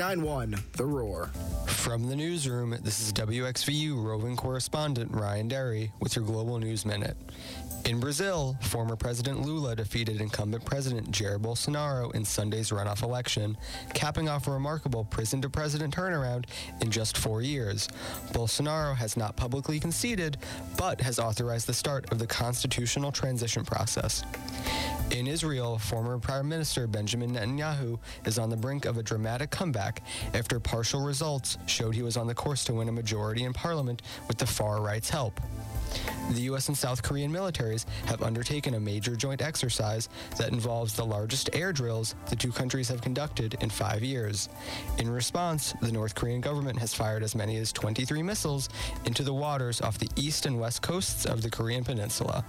9-1, The Roar. From the newsroom, this is WXVU roving correspondent Ryan Derry with your Global News Minute. In Brazil, former President Lula defeated incumbent President Jair Bolsonaro in Sunday's runoff election, capping off a remarkable prison to president turnaround in just four years. Bolsonaro has not publicly conceded, but has authorized the start of the constitutional transition process. In Israel, former Prime Minister Benjamin Netanyahu is on the brink of a dramatic comeback after partial results showed he was on the course to win a majority in parliament with the far right's help. The U.S. and South Korean militaries have undertaken a major joint exercise that involves the largest air drills the two countries have conducted in five years. In response, the North Korean government has fired as many as 23 missiles into the waters off the east and west coasts of the Korean Peninsula.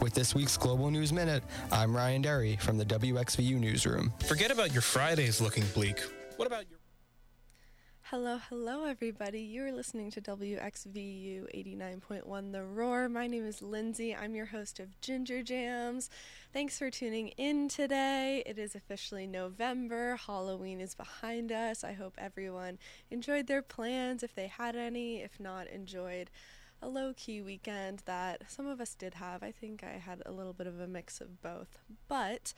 With this week's Global News Minute, I'm Ryan Derry from the WXVU Newsroom. Forget about your Fridays looking bleak. What about your Hello, hello, everybody. You're listening to WXVU 89.1 The Roar. My name is Lindsay. I'm your host of Ginger Jams. Thanks for tuning in today. It is officially November. Halloween is behind us. I hope everyone enjoyed their plans if they had any. If not, enjoyed a low key weekend that some of us did have. I think I had a little bit of a mix of both. But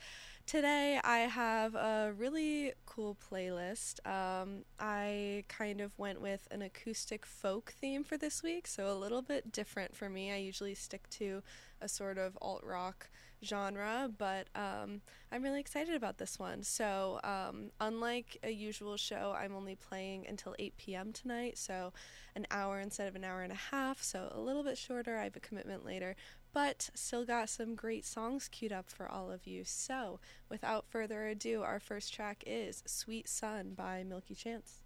today I have a really cool playlist. Um, I kind of went with an acoustic folk theme for this week, so a little bit different for me. I usually stick to a sort of alt rock genre, but um, I'm really excited about this one. So, um, unlike a usual show, I'm only playing until 8 p.m. tonight, so an hour instead of an hour and a half, so a little bit shorter. I have a commitment later, but still got some great songs queued up for all of you. So, without further ado, our first track is Sweet Sun by Milky Chance.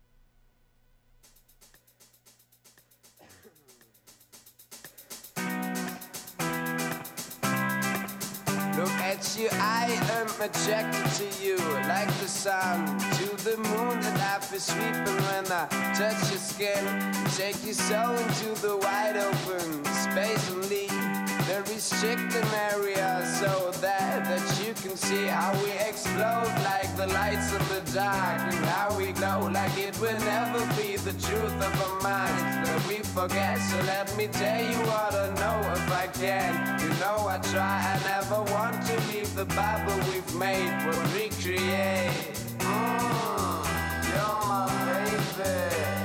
Look at you, I am attracted to you Like the sun to the moon And I feel sweeping when I touch your skin Take you so into the wide open space and leave the restricting area so that that you can see how we explode like the lights in the dark and how we glow like it will never be the truth of our minds that we forget. So let me tell you what I know if I can. You know I try, I never want to leave the Bible we've made, but recreate. Mm, you're my baby,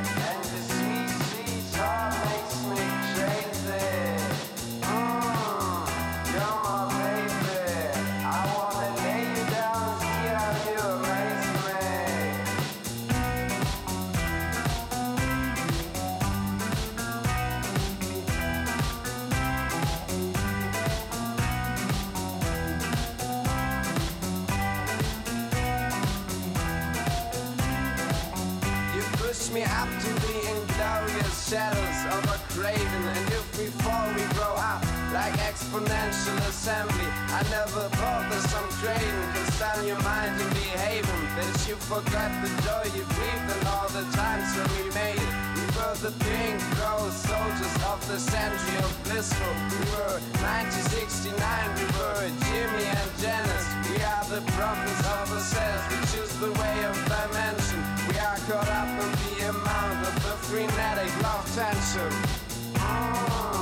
Never thought that some craven can stand your mind and behaving That you forgot the joy you breathed and all the times when we made it. We were the pink rose soldiers of the century of blissful. We were 1969, we were Jimi and Janis We are the prophets of ourselves, we choose the way of dimension. We are caught up in the amount of the frenetic love tension. Mm,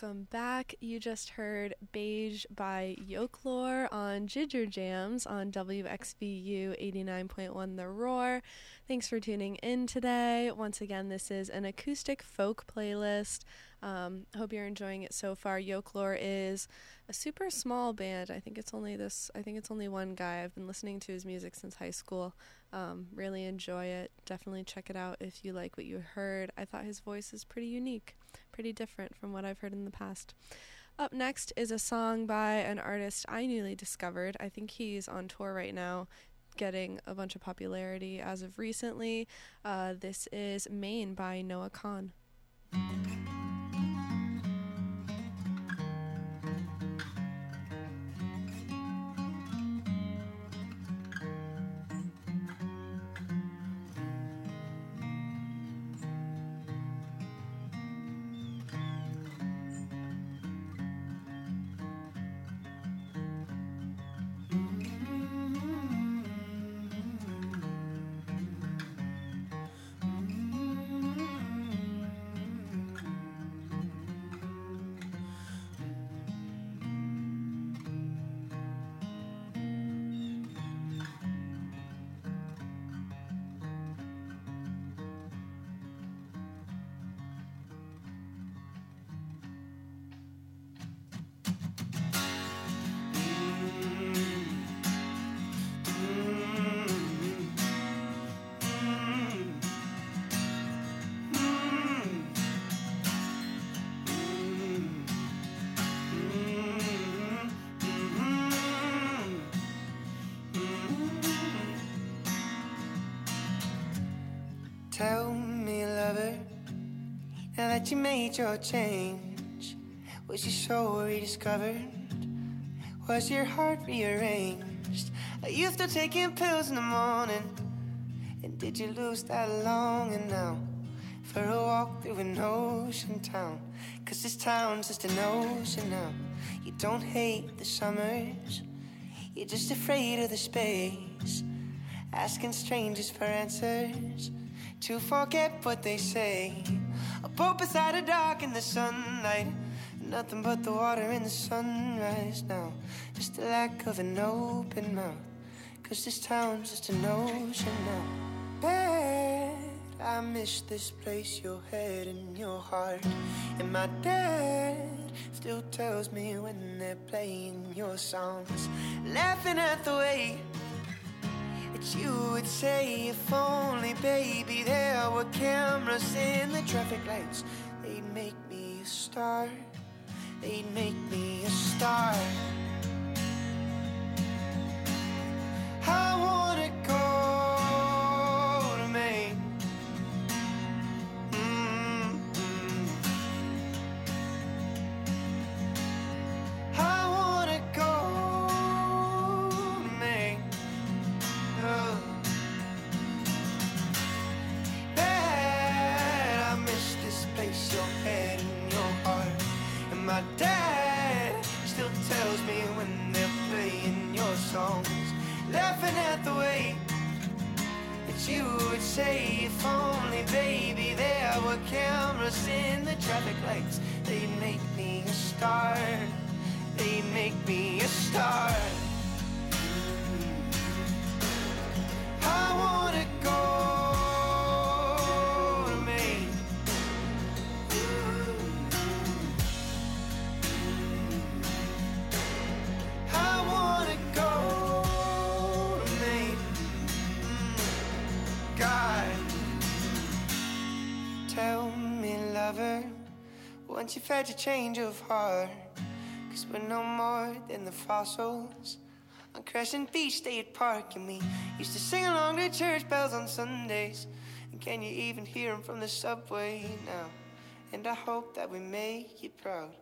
Welcome back. You just heard Beige by Yokelore on Ginger Jams on WXVU 89.1 The Roar. Thanks for tuning in today. Once again, this is an acoustic folk playlist. Um, hope you're enjoying it so far. Yokelore is a super small band. I think it's only this. I think it's only one guy. I've been listening to his music since high school. Um, really enjoy it. Definitely check it out if you like what you heard. I thought his voice is pretty unique, pretty different from what I've heard in the past. Up next is a song by an artist I newly discovered. I think he's on tour right now, getting a bunch of popularity as of recently. Uh, this is Maine by Noah Kahan. Tell me, lover, now that you made your change, was your soul rediscovered? Was your heart rearranged? Are you still taking pills in the morning? And did you lose that longing now for a walk through an ocean town? Cause this town's just an ocean now. You don't hate the summers, you're just afraid of the space. Asking strangers for answers to forget what they say. A boat beside a dock in the sunlight. Nothing but the water in the sunrise now. Just the lack of an open mouth. Cause this town's just an ocean now. Bad, I miss this place, your head and your heart. And my dad still tells me when they're playing your songs. Laughing at the way you would say if only, baby, there were cameras in the traffic lights. They'd make me a star. They'd make me a star. I wanna go you've had your change of heart, cause we're no more than the fossils. On Crescent Beach State Park, and we used to sing along to church bells on Sundays. And can you even hear 'em from the subway now? And I hope that we make you proud,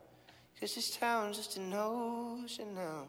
cause this town's just an ocean now.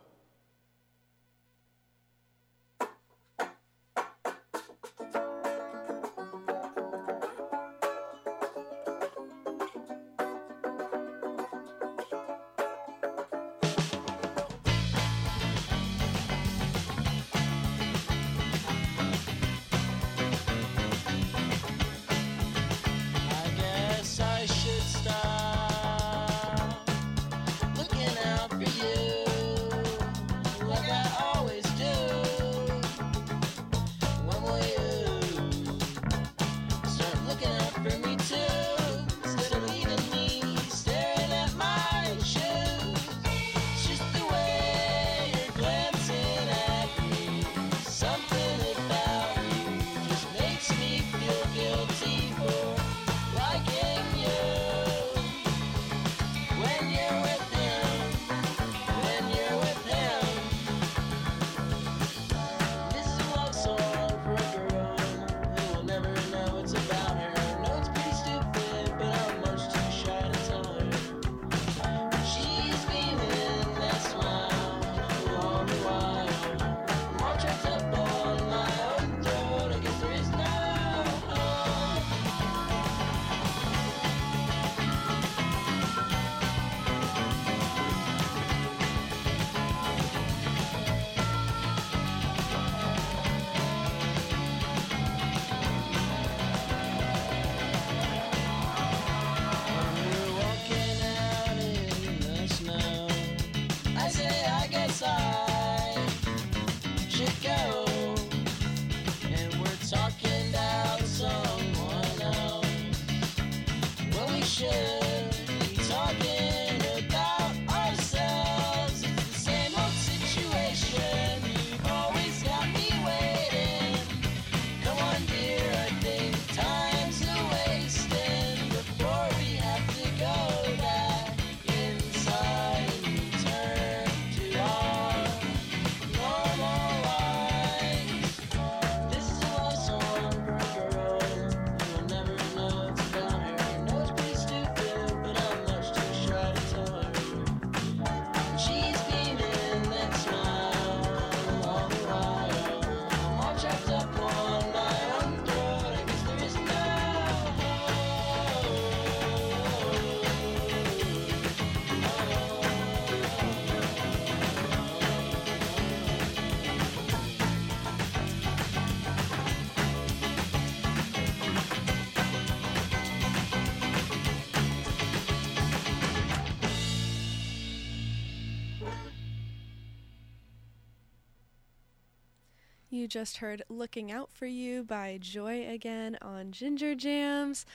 Just heard Looking Out for You by Joy again on Ginger Jams.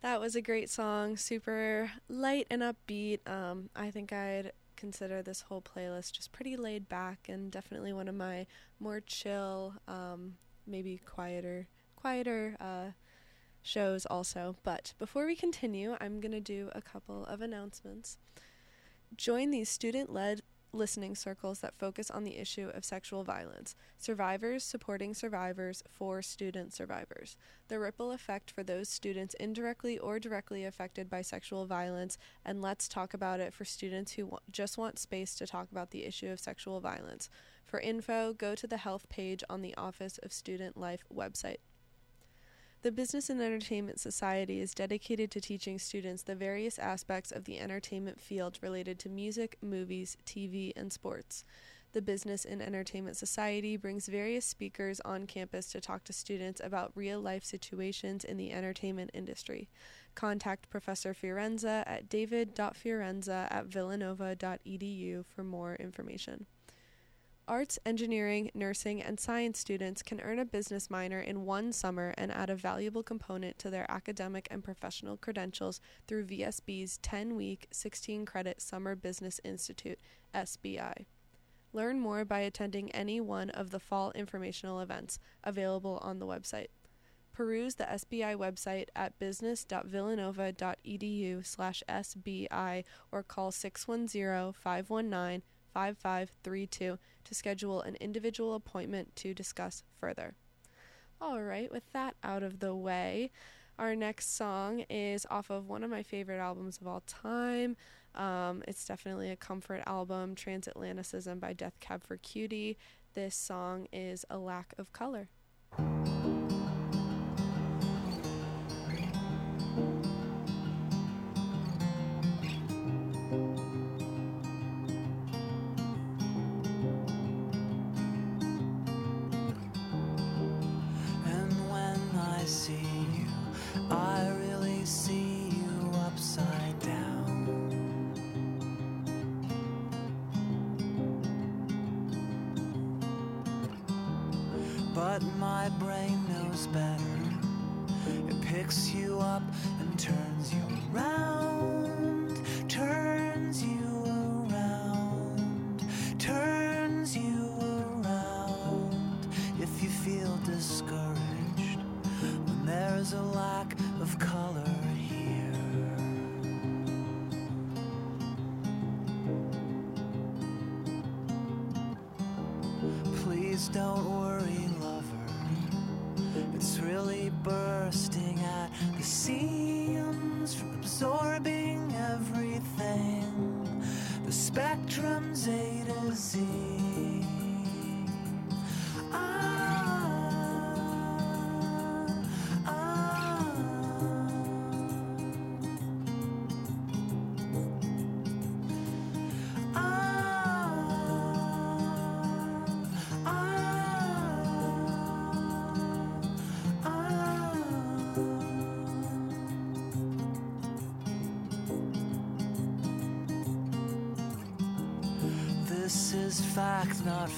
That was a great song, super light and upbeat. Um, I think I'd consider this whole playlist just pretty laid back and definitely one of my more chill, um, maybe quieter, quieter uh, shows also. But before we continue, I'm going to do a couple of announcements. Join these student led listening circles that focus on the issue of sexual violence. Survivors supporting survivors for student survivors. The ripple effect for those students indirectly or directly affected by sexual violence, and let's talk about it for students who wa- just want space to talk about the issue of sexual violence. For info, go to the health page on the Office of Student Life website. The Business and Entertainment Society is dedicated to teaching students the various aspects of the entertainment field related to music, movies, TV, and sports. The Business and Entertainment Society brings various speakers on campus to talk to students about real life situations in the entertainment industry. Contact Professor Fiorenza at david.fiorenza at villanova.edu for more information. Arts, engineering, nursing, and science students can earn a business minor in one summer and add a valuable component to their academic and professional credentials through VSB's 10 week, 16 credit Summer Business Institute, SBI. Learn more by attending any one of the fall informational events available on the website. Peruse the SBI website at business.villanova.edu slash SBI or call 610 519 5532 to schedule an individual appointment to discuss further. All right, with that out of the way, our next song is off of one of my favorite albums of all time. Um, it's definitely a comfort album, Transatlanticism by Death Cab for Cutie. This song is A Lack of Color. Is not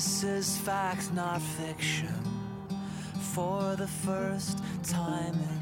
This is fact, not fiction. For the first time in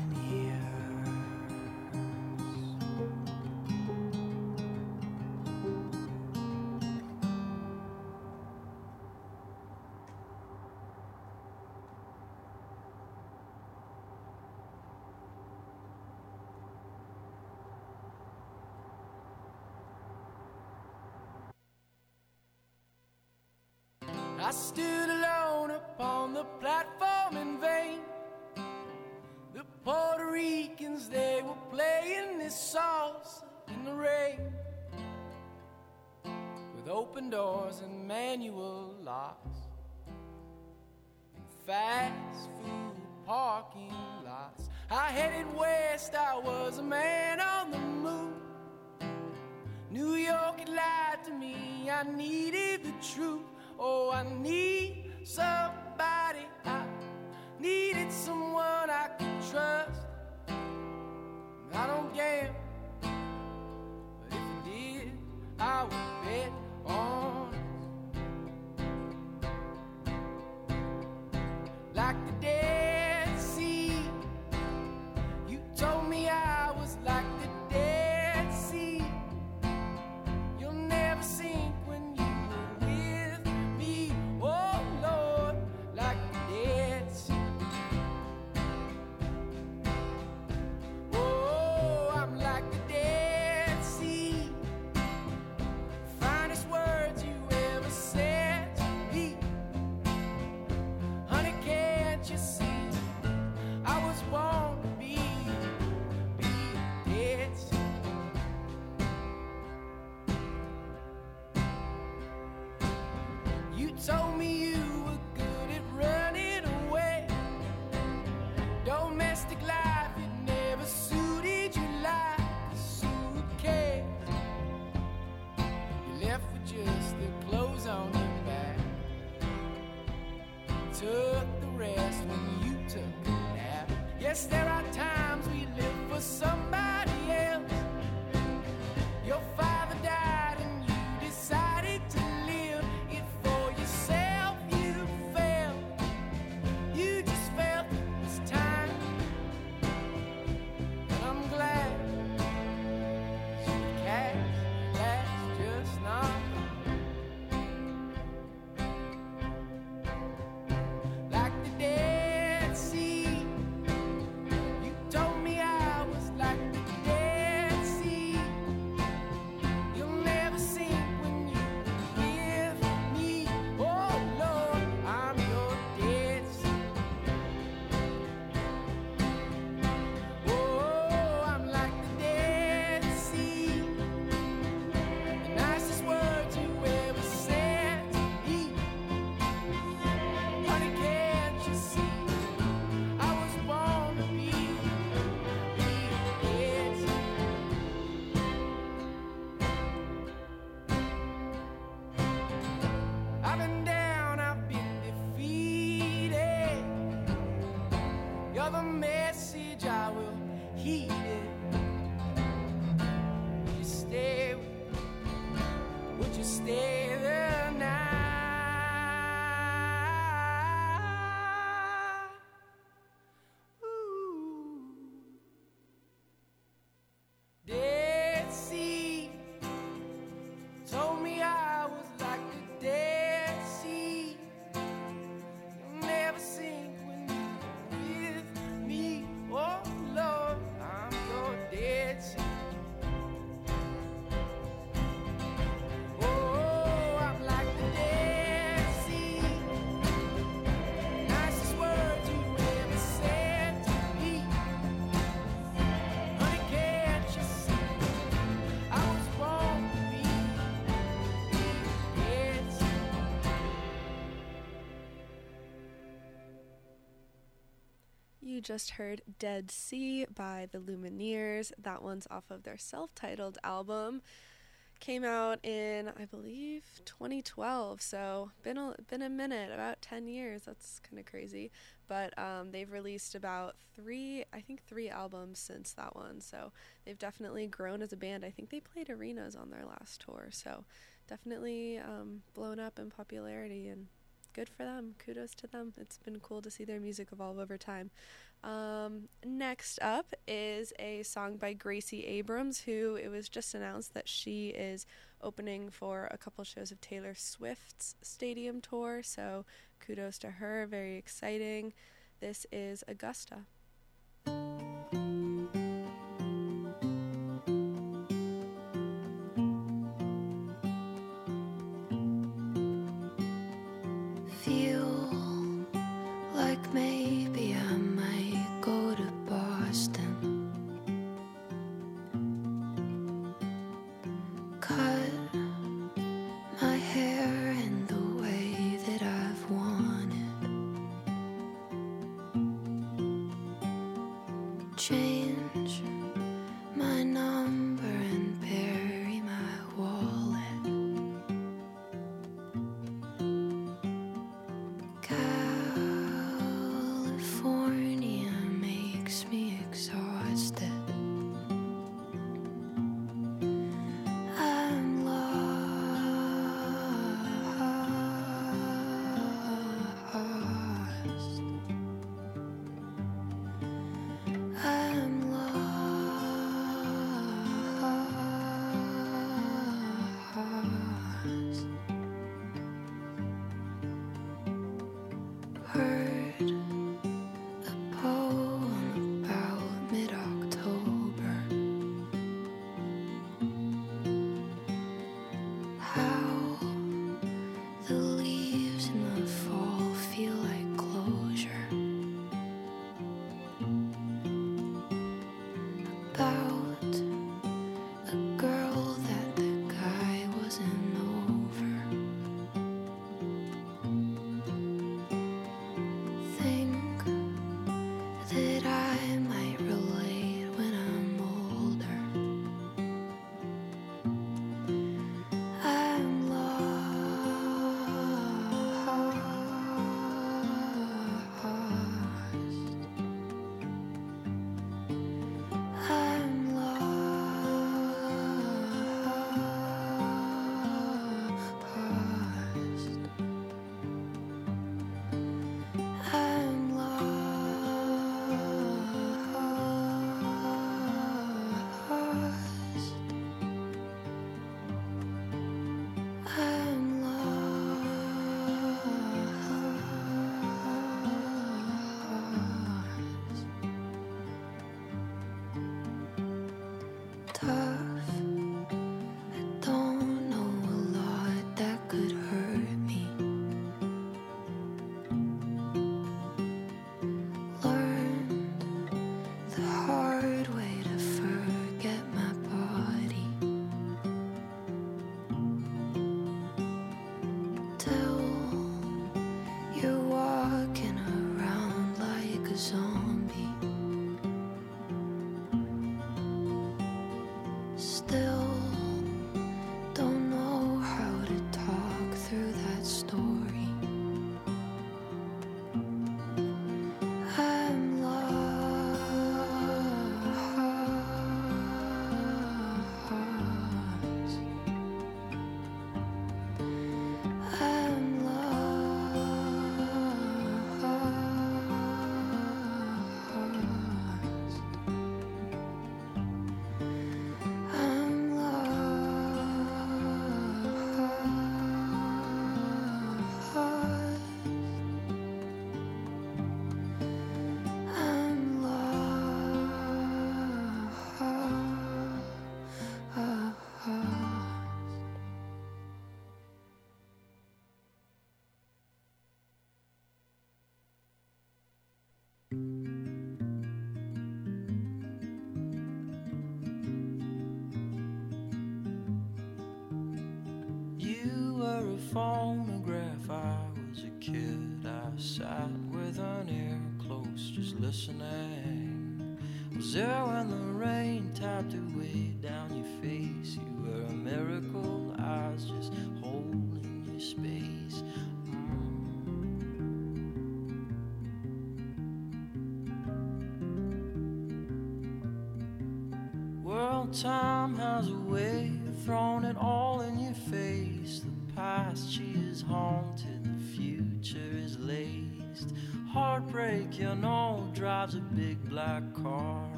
just heard Dead Sea by the Lumineers. That one's off of their self titled album. Came out in, I believe, 2012. So, been a, been a minute, about 10 years. That's kind of crazy. But um, they've released about three, I think, three albums since that one. So, they've definitely grown as a band. I think they played arenas on their last tour. So, definitely um, blown up in popularity and good for them. Kudos to them. It's been cool to see their music evolve over time. Um, next up is a song by Gracie Abrams, who it was just announced that she is opening for a couple shows of Taylor Swift's stadium tour. So kudos to her, very exciting. This is Augusta.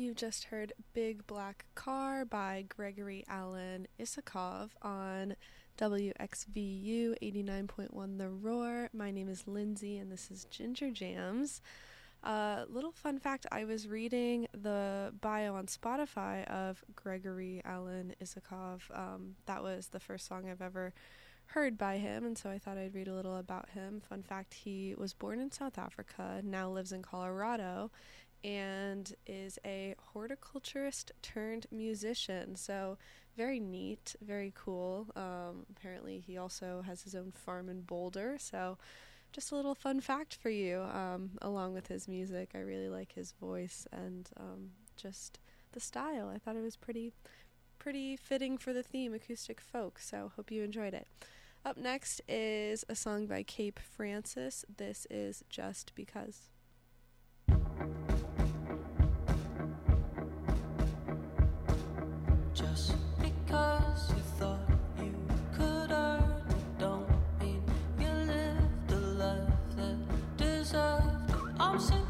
You just heard Big Black Car by Gregory Alan Isakov on WXVU 89.1 The Roar. My name is Lindsay and this is Ginger Jams. Uh, little fun fact I was reading the bio on Spotify of Gregory Alan Isakov. Um, that was the first song I've ever heard by him, and so I thought I'd read a little about him. Fun fact he was born in South Africa, now lives in Colorado, and is a horticulturist turned musician. So, very neat, very cool. Um, apparently, he also has his own farm in Boulder. So, just a little fun fact for you, um, along with his music. I really like his voice and um, just the style. I thought it was pretty, pretty fitting for the theme, acoustic folk. So, hope you enjoyed it. Up next is a song by Cape Francis. This is Just Because. Deserved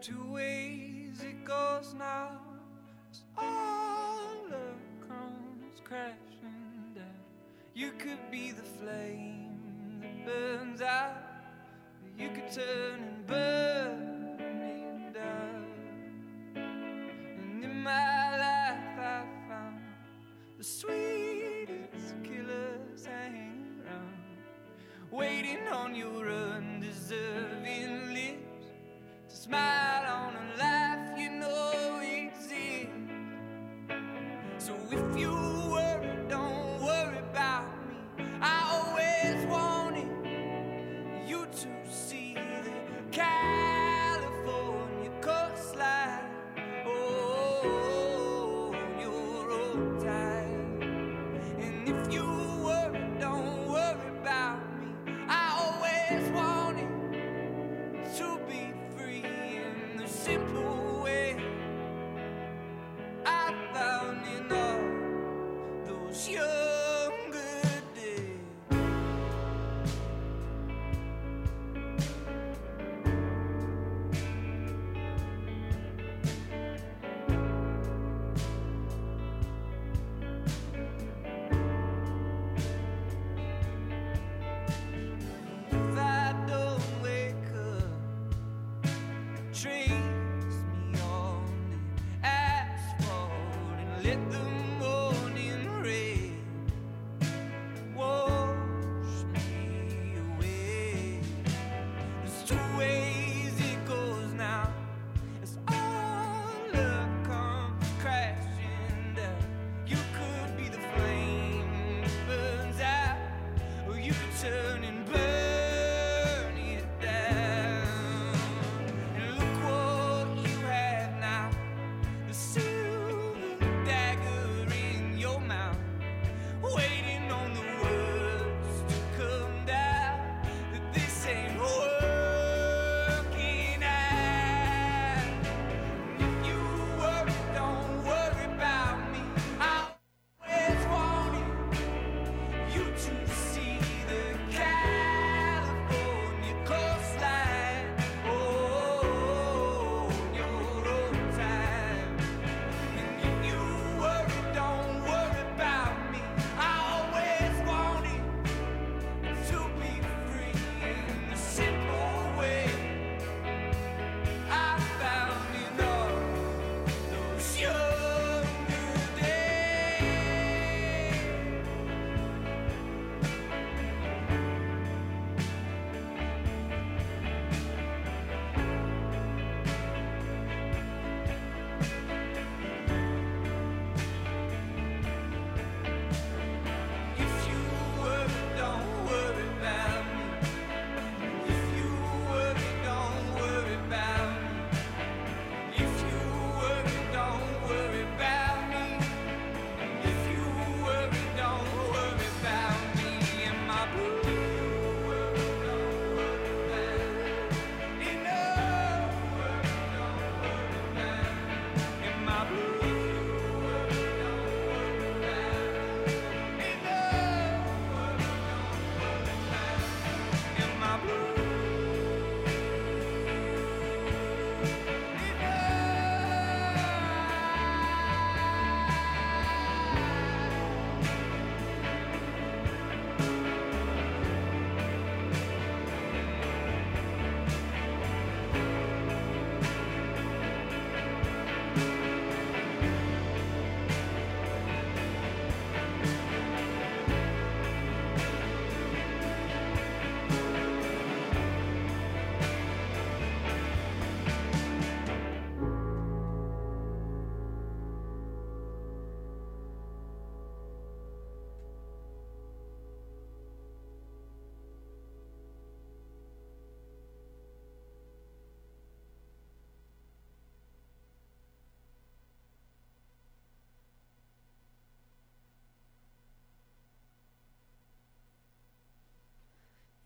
two ways it goes now. It's all comes crashing down. You could be the flame that burns out. You could turn.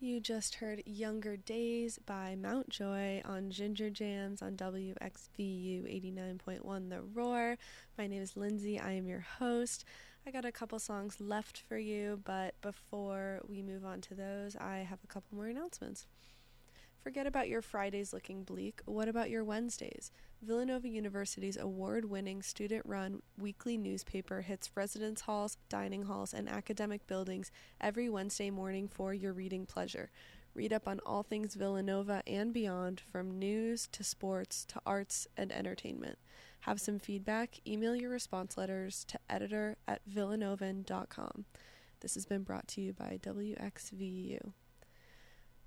You just heard Younger Days by Mount Joy on Ginger Jams on WXVU 89.1 The Roar. My name is Lindsay. I am your host. I got a couple songs left for you, but before we move on to those, I have a couple more announcements. Forget about your Fridays looking bleak. What about your Wednesdays? Villanova University's award winning student run weekly newspaper hits residence halls, dining halls, and academic buildings every Wednesday morning for your reading pleasure. Read up on all things Villanova and beyond, from news to sports to arts and entertainment. Have some feedback? Email your response letters to editor at villanovan.com. This has been brought to you by WXVU.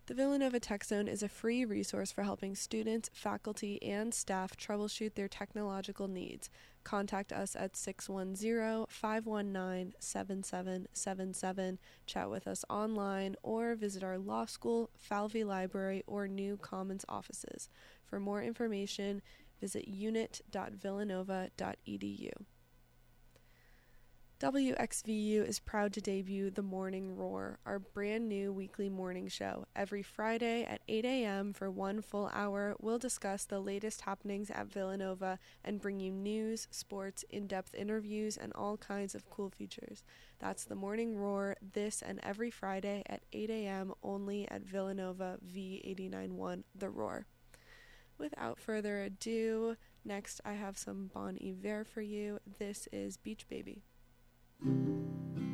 The Villanova Tech Zone is a free resource for helping students, faculty, and staff troubleshoot their technological needs. Contact us at 610 519 7777, chat with us online, or visit our law school, Falvey Library, or New Commons offices. For more information, visit unit.villanova.edu. WXVU is proud to debut The Morning Roar, our brand new weekly morning show. Every Friday at 8 a.m. for one full hour, we'll discuss the latest happenings at Villanova and bring you news, sports, in depth interviews, and all kinds of cool features. That's The Morning Roar this and every Friday at 8 a.m. only at Villanova V891 The Roar. Without further ado, next I have some Bon Iver for you. This is Beach Baby thank you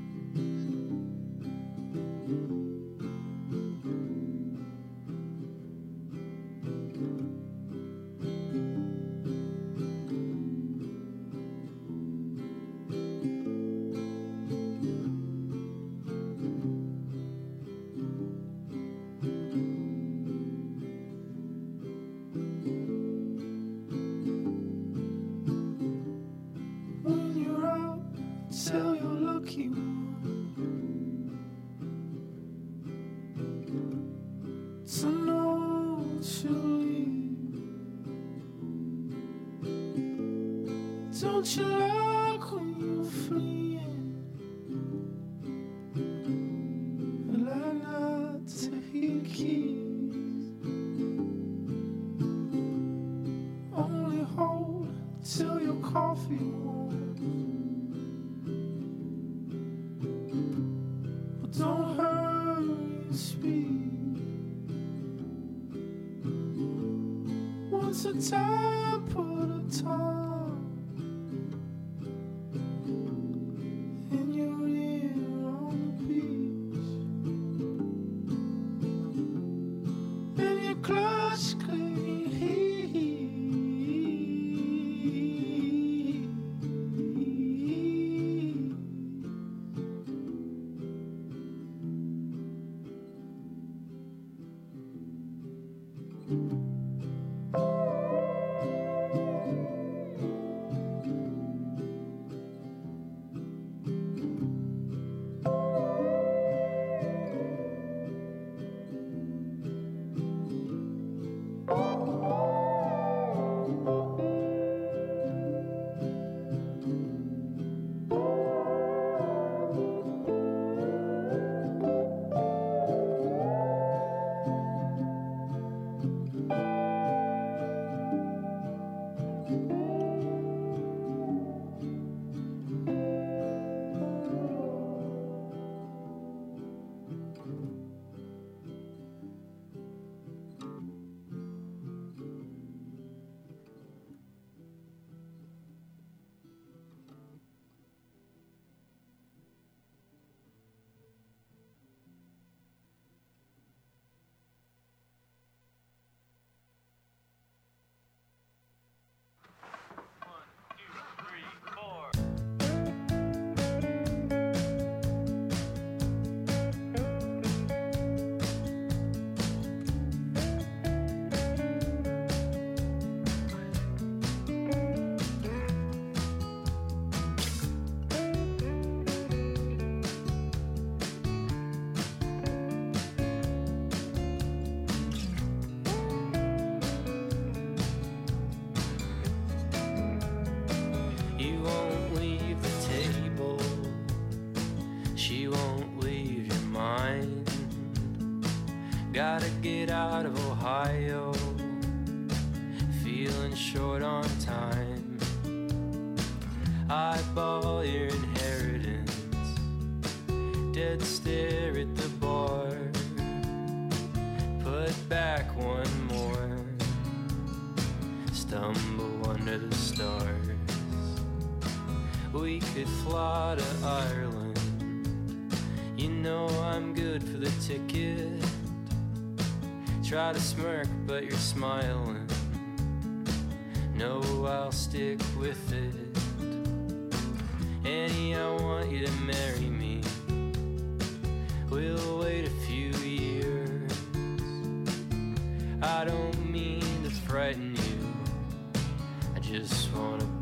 Don't you like Short on time. Eyeball your inheritance. Dead stare at the bar. Put back one more. Stumble under the stars. We could fly to Ireland. You know I'm good for the ticket. Try to smirk, but you're smiling. No, I'll stick with it. Annie, I want you to marry me. We'll wait a few years. I don't mean to frighten you. I just wanna be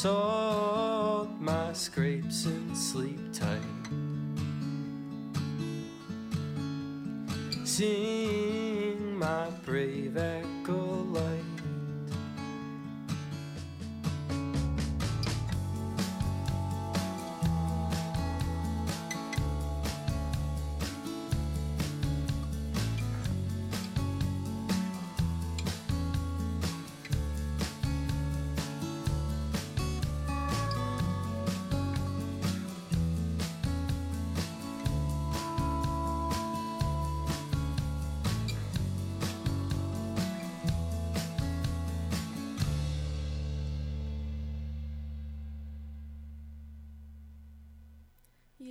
Salt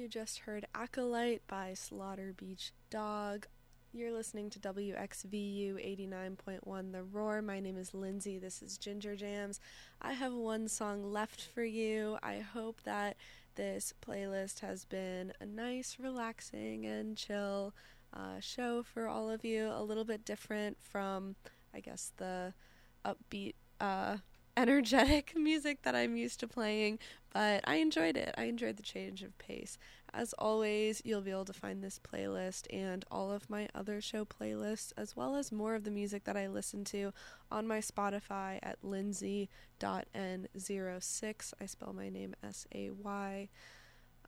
just heard Acolyte by Slaughter Beach Dog. You're listening to WXVU 89.1 The Roar. My name is Lindsay. This is Ginger Jams. I have one song left for you. I hope that this playlist has been a nice, relaxing, and chill uh, show for all of you. A little bit different from, I guess, the upbeat uh, energetic music that I'm used to playing, but I enjoyed it. I enjoyed the change of pace. As always, you'll be able to find this playlist and all of my other show playlists, as well as more of the music that I listen to on my Spotify at lindsay.n06. I spell my name S A Y.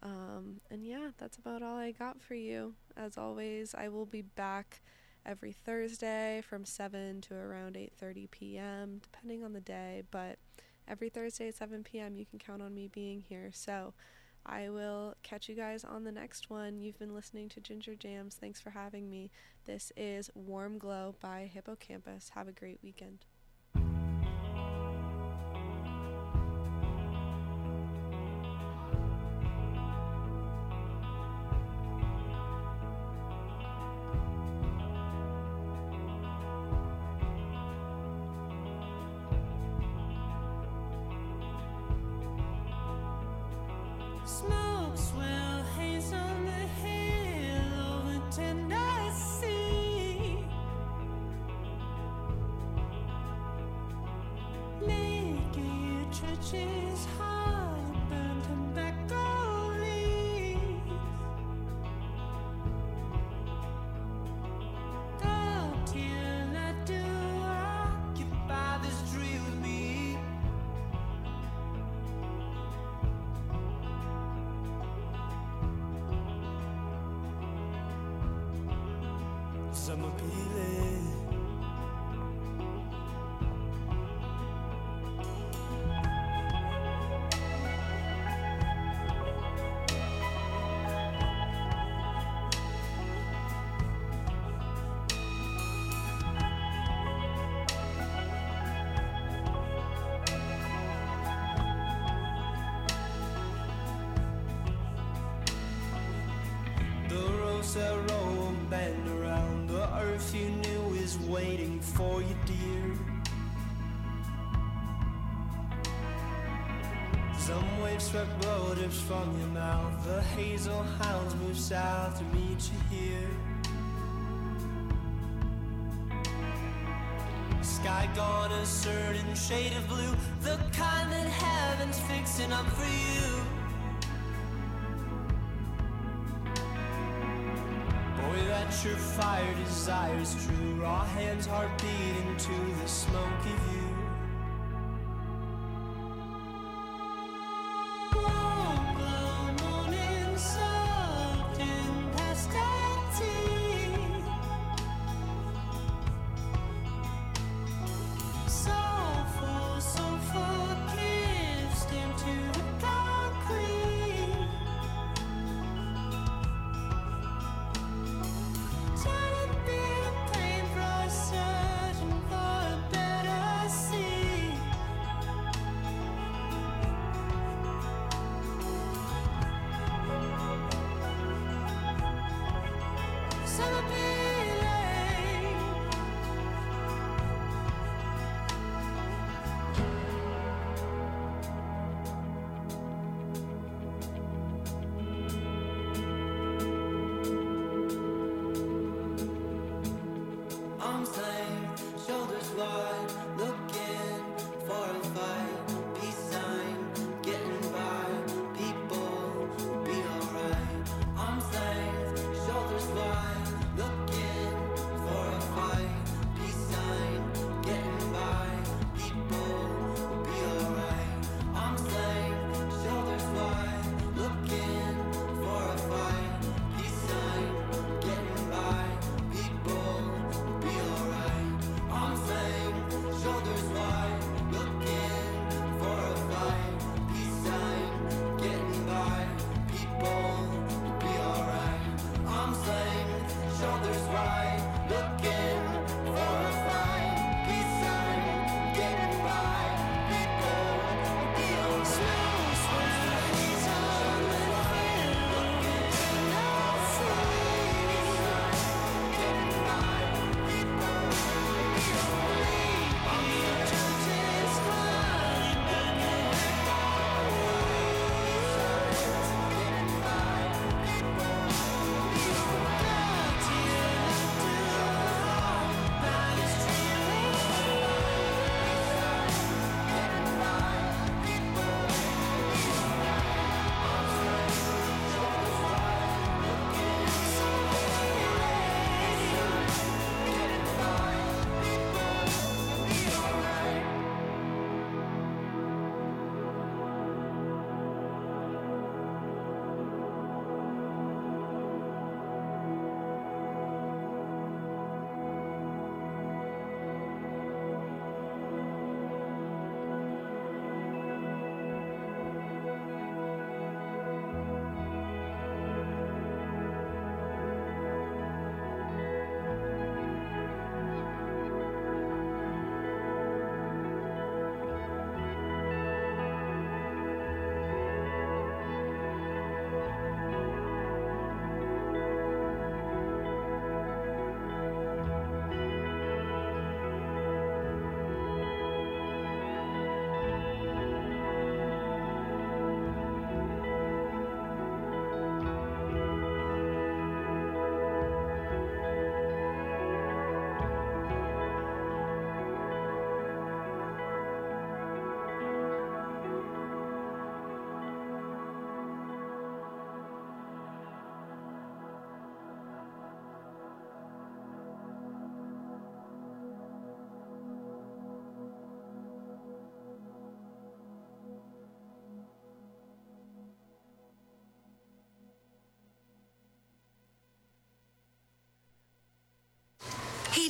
Um, and yeah, that's about all I got for you. As always, I will be back every Thursday from 7 to around 8:30 p.m. depending on the day, but every Thursday at 7 p.m. you can count on me being here. So, I will catch you guys on the next one. You've been listening to Ginger Jams. Thanks for having me. This is Warm Glow by Hippo Campus. Have a great weekend. Motives from your mouth. The hazel hounds move south to meet you here. Sky gone a certain shade of blue, the kind that heaven's fixing up for you. Boy, that surefire desire's true. Raw hands, heart beating to the smoky view. Warm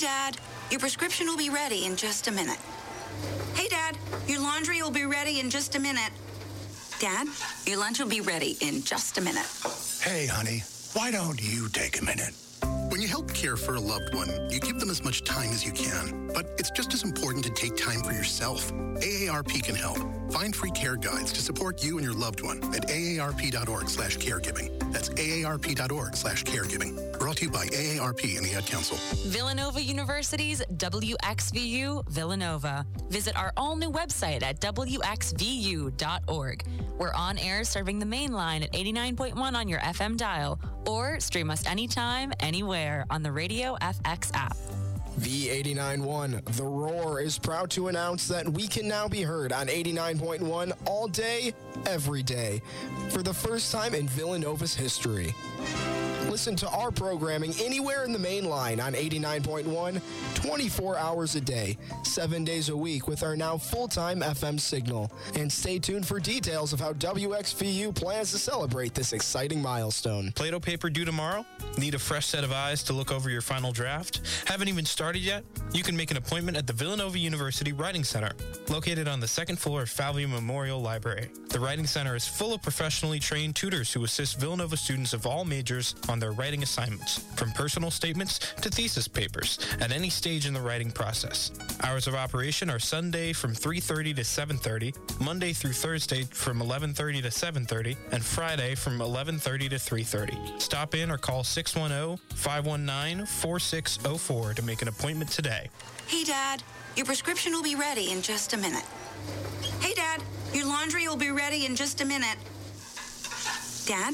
Dad, your prescription will be ready in just a minute. Hey, Dad, your laundry will be ready in just a minute. Dad, your lunch will be ready in just a minute. Hey, honey, why don't you take a minute? When you help care for a loved one, you give them as much time as you can. But it's just as important to take time for yourself. AARP can help. Find free care guides to support you and your loved one at aarp.org slash caregiving. That's aarp.org slash caregiving. Brought to you by AARP and the Ad Council. Villanova University's WXVU Villanova. Visit our all new website at WXVU.org. We're on air serving the main line at 89.1 on your FM dial, or stream us anytime, anywhere on the Radio FX app. V89.1, The Roar, is proud to announce that we can now be heard on 89.1 all day, every day, for the first time in Villanova's history. Listen to our programming anywhere in the main line on 89.1, 24 hours a day, seven days a week with our now full time FM signal. And stay tuned for details of how WXVU plans to celebrate this exciting milestone. Play-Doh paper due tomorrow? Need a fresh set of eyes to look over your final draft? Haven't even started yet? You can make an appointment at the Villanova University Writing Center, located on the second floor of Falvey Memorial Library. The Writing Center is full of professionally trained tutors who assist Villanova students of all majors on their writing assignments, from personal statements to thesis papers, at any stage in the writing process. Hours of operation are Sunday from 3.30 to 7.30, Monday through Thursday from 11.30 to 7.30, and Friday from 11.30 to 3.30. Stop in or call 610-519-4604 to make an appointment today. Hey, Dad, your prescription will be ready in just a minute. Hey, Dad, your laundry will be ready in just a minute. Dad,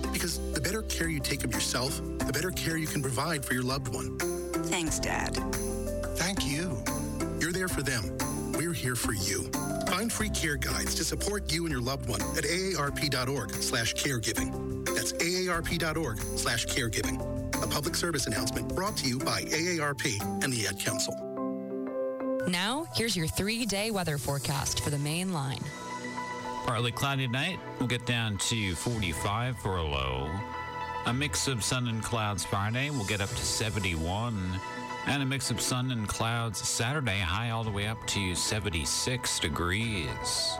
Because the better care you take of yourself, the better care you can provide for your loved one. Thanks, Dad. Thank you. You're there for them. We're here for you. Find free care guides to support you and your loved one at aarp.org slash caregiving. That's aarp.org slash caregiving. A public service announcement brought to you by AARP and the Ad Council. Now, here's your three day weather forecast for the main line. Partly cloudy tonight. We'll get down to 45 for a low. A mix of sun and clouds Friday. We'll get up to 71. And a mix of sun and clouds Saturday, high all the way up to 76 degrees.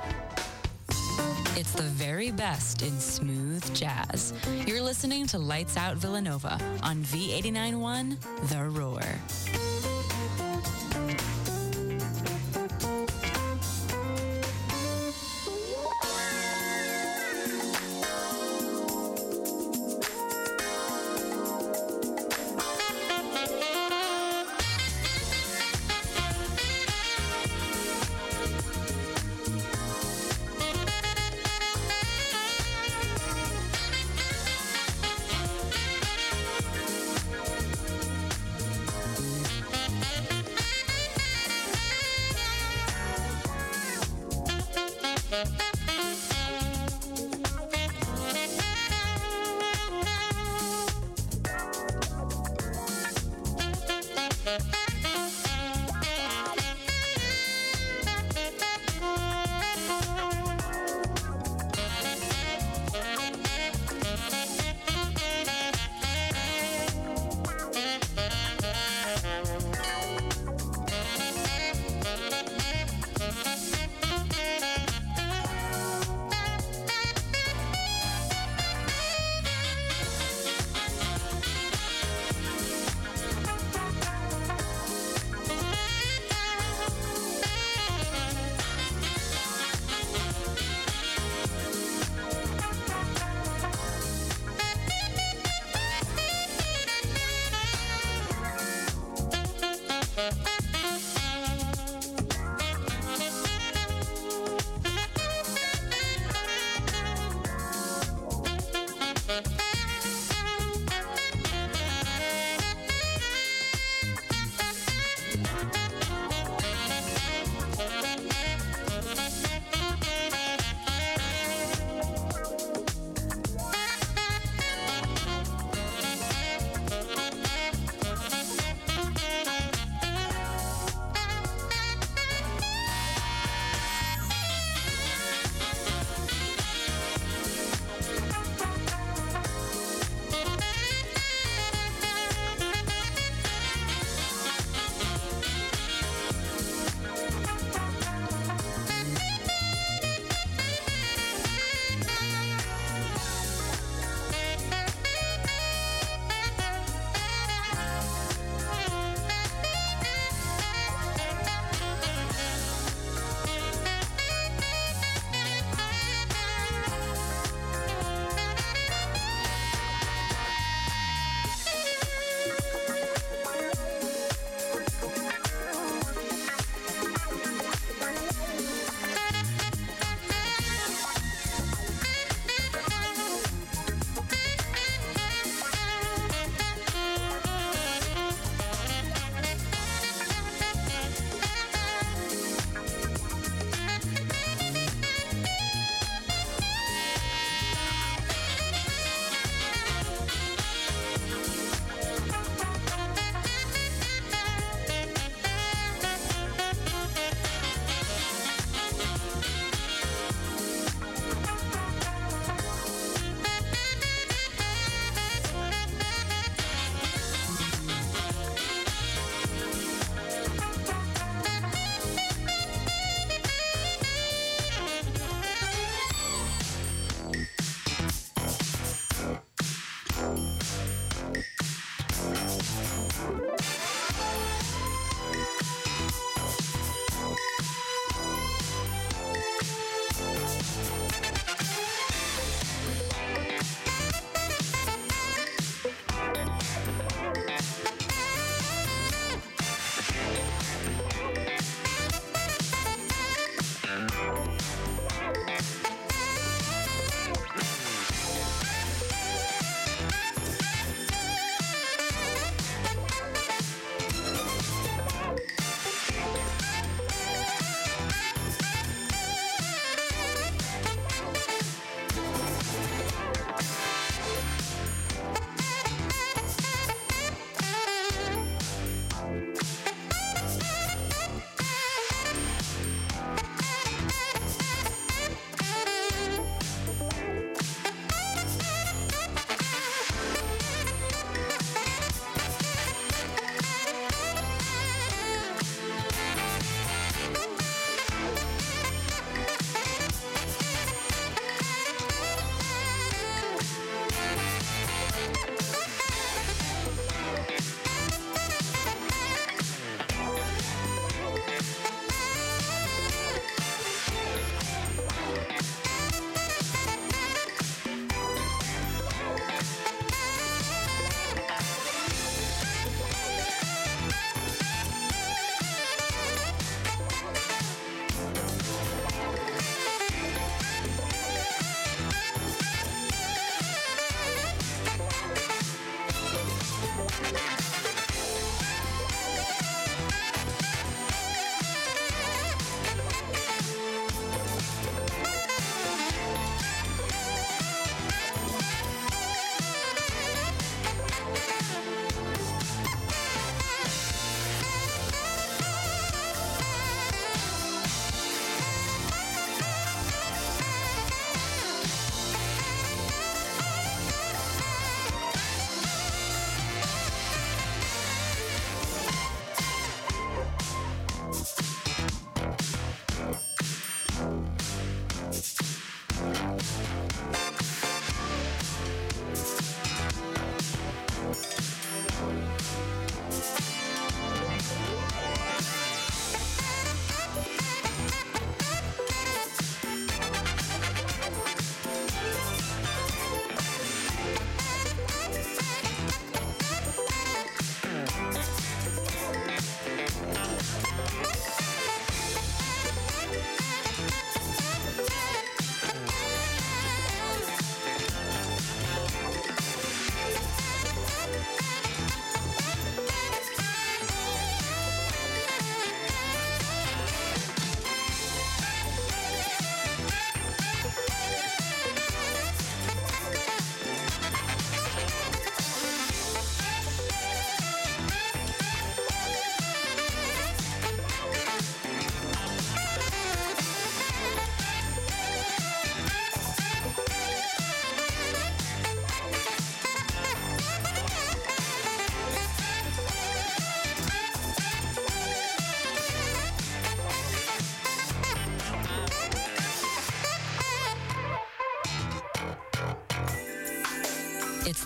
It's the very best in smooth jazz. You're listening to Lights Out Villanova on V891 The Roar.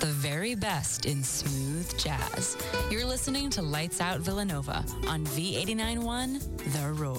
The very best in smooth jazz. You're listening to Lights Out Villanova on V891 The Roar.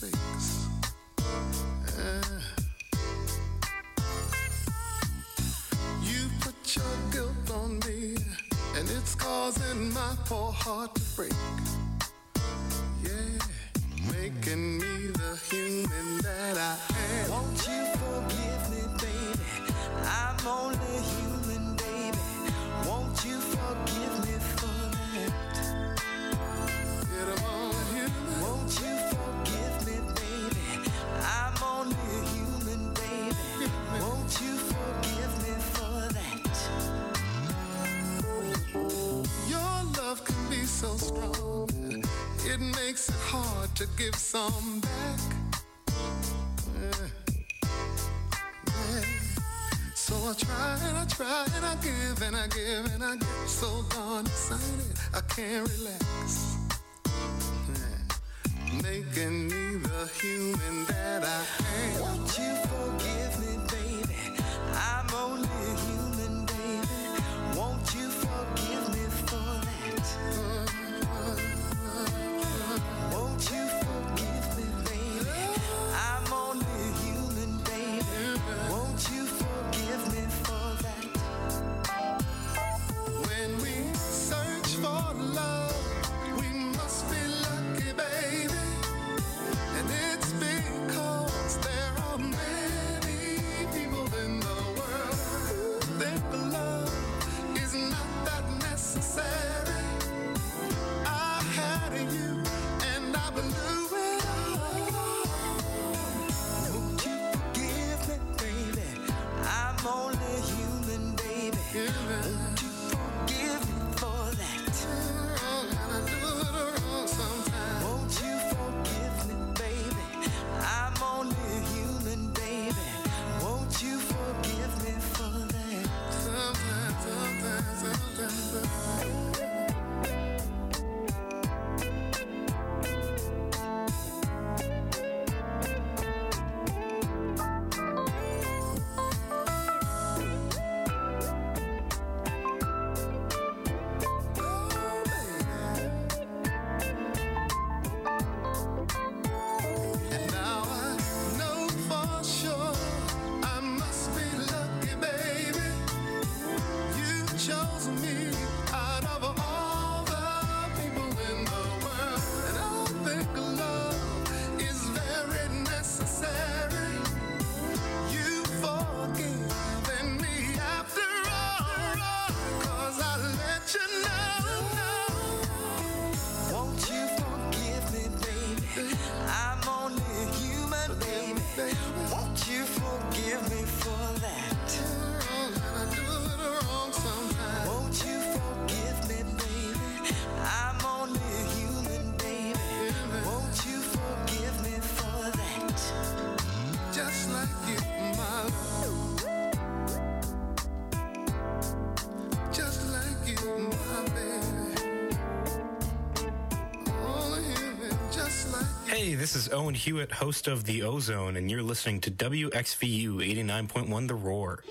mistakes. Uh, eh. you put your guilt on me, and it's causing my poor heart to break. Yeah, making me the human that I am. Won't you forgive me, baby? I'm only so strong, it makes it hard to give some back. Yeah. Yeah. So I try and I try and I give and I give and I get so darn excited I can't relax. Making me the human that I am. You forgive? This is Owen Hewitt, host of The Ozone, and you're listening to WXVU 89.1 The Roar.